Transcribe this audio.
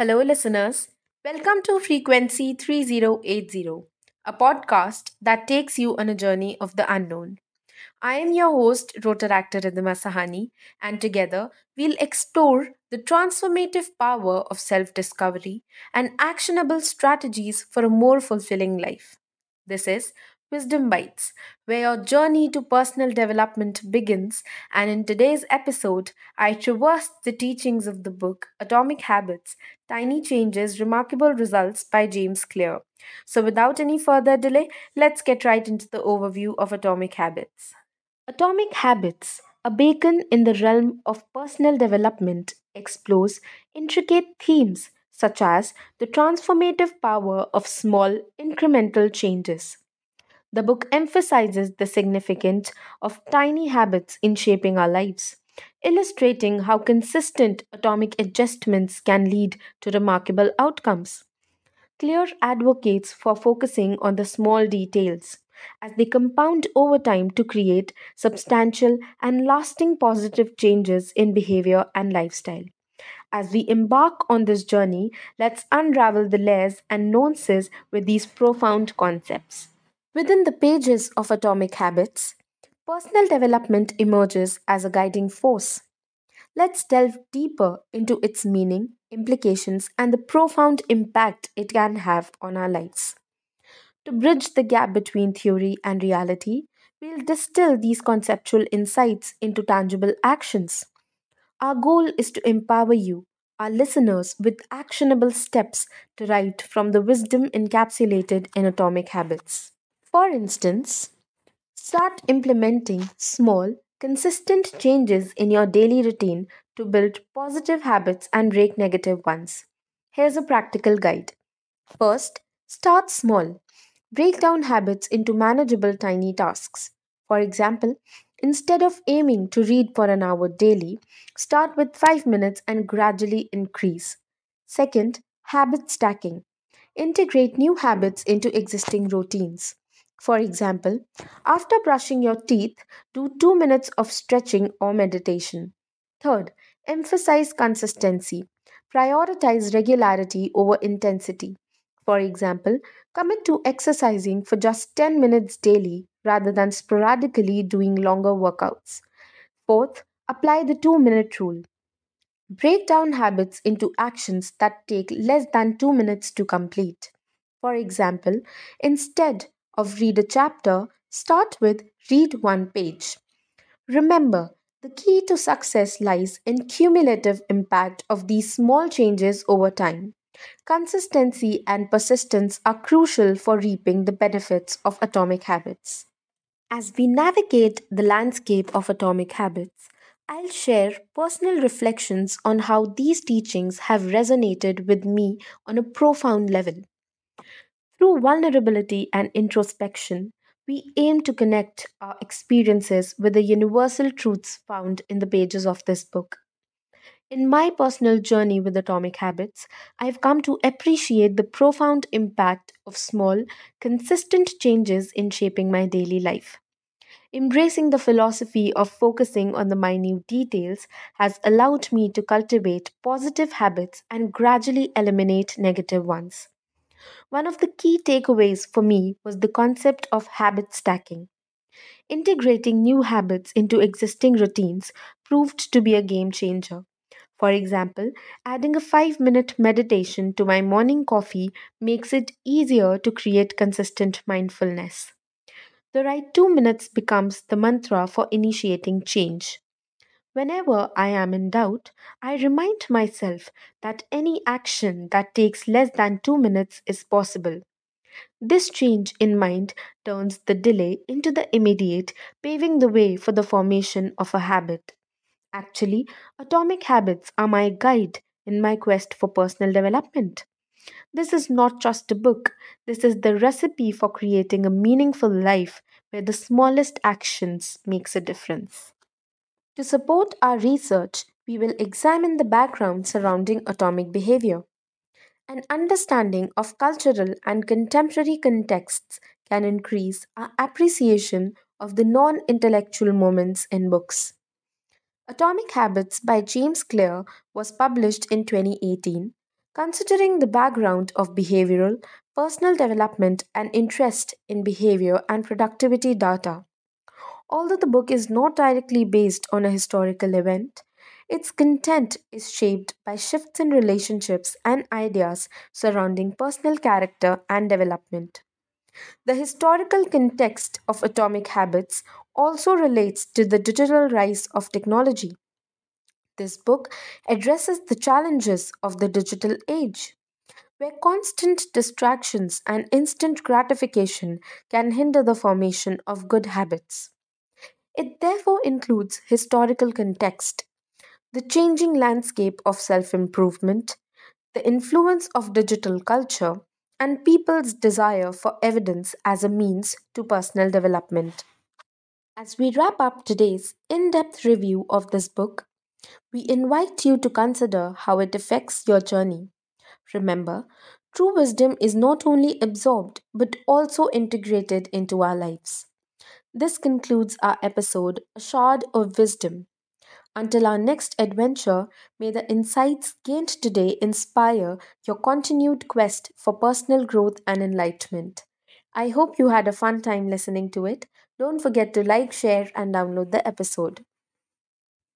Hello, listeners. Welcome to Frequency 3080, a podcast that takes you on a journey of the unknown. I am your host, Rotaractor Ridhima Sahni, and together we'll explore the transformative power of self discovery and actionable strategies for a more fulfilling life. This is Wisdom Bites, where your journey to personal development begins. And in today's episode, I traverse the teachings of the book Atomic Habits Tiny Changes, Remarkable Results by James Clear. So, without any further delay, let's get right into the overview of Atomic Habits. Atomic Habits, a beacon in the realm of personal development, explores intricate themes such as the transformative power of small incremental changes the book emphasizes the significance of tiny habits in shaping our lives, illustrating how consistent atomic adjustments can lead to remarkable outcomes. Clear advocates for focusing on the small details as they compound over time to create substantial and lasting positive changes in behavior and lifestyle. As we embark on this journey, let's unravel the layers and nuances with these profound concepts. Within the pages of Atomic Habits, personal development emerges as a guiding force. Let's delve deeper into its meaning, implications, and the profound impact it can have on our lives. To bridge the gap between theory and reality, we'll distill these conceptual insights into tangible actions. Our goal is to empower you, our listeners, with actionable steps to write from the wisdom encapsulated in Atomic Habits. For instance, start implementing small, consistent changes in your daily routine to build positive habits and break negative ones. Here's a practical guide. First, start small. Break down habits into manageable tiny tasks. For example, instead of aiming to read for an hour daily, start with 5 minutes and gradually increase. Second, habit stacking. Integrate new habits into existing routines. For example, after brushing your teeth, do 2 minutes of stretching or meditation. Third, emphasize consistency. Prioritize regularity over intensity. For example, commit to exercising for just 10 minutes daily rather than sporadically doing longer workouts. Fourth, apply the 2 minute rule. Break down habits into actions that take less than 2 minutes to complete. For example, instead of read a chapter, start with read one page. Remember, the key to success lies in cumulative impact of these small changes over time. Consistency and persistence are crucial for reaping the benefits of atomic habits. As we navigate the landscape of atomic habits, I'll share personal reflections on how these teachings have resonated with me on a profound level. Through vulnerability and introspection, we aim to connect our experiences with the universal truths found in the pages of this book. In my personal journey with atomic habits, I've come to appreciate the profound impact of small, consistent changes in shaping my daily life. Embracing the philosophy of focusing on the minute details has allowed me to cultivate positive habits and gradually eliminate negative ones. One of the key takeaways for me was the concept of habit stacking. Integrating new habits into existing routines proved to be a game changer. For example, adding a 5 minute meditation to my morning coffee makes it easier to create consistent mindfulness. The right 2 minutes becomes the mantra for initiating change. Whenever I am in doubt, I remind myself that any action that takes less than two minutes is possible. This change in mind turns the delay into the immediate, paving the way for the formation of a habit. Actually, atomic habits are my guide in my quest for personal development. This is not just a book, this is the recipe for creating a meaningful life where the smallest actions makes a difference. To support our research, we will examine the background surrounding atomic behavior. An understanding of cultural and contemporary contexts can increase our appreciation of the non intellectual moments in books. Atomic Habits by James Clear was published in 2018. considering the background of behavioral, personal development, and interest in behavior and productivity data. Although the book is not directly based on a historical event, its content is shaped by shifts in relationships and ideas surrounding personal character and development. The historical context of atomic habits also relates to the digital rise of technology. This book addresses the challenges of the digital age, where constant distractions and instant gratification can hinder the formation of good habits. It therefore includes historical context, the changing landscape of self improvement, the influence of digital culture, and people's desire for evidence as a means to personal development. As we wrap up today's in depth review of this book, we invite you to consider how it affects your journey. Remember, true wisdom is not only absorbed but also integrated into our lives. This concludes our episode, A Shard of Wisdom. Until our next adventure, may the insights gained today inspire your continued quest for personal growth and enlightenment. I hope you had a fun time listening to it. Don't forget to like, share, and download the episode.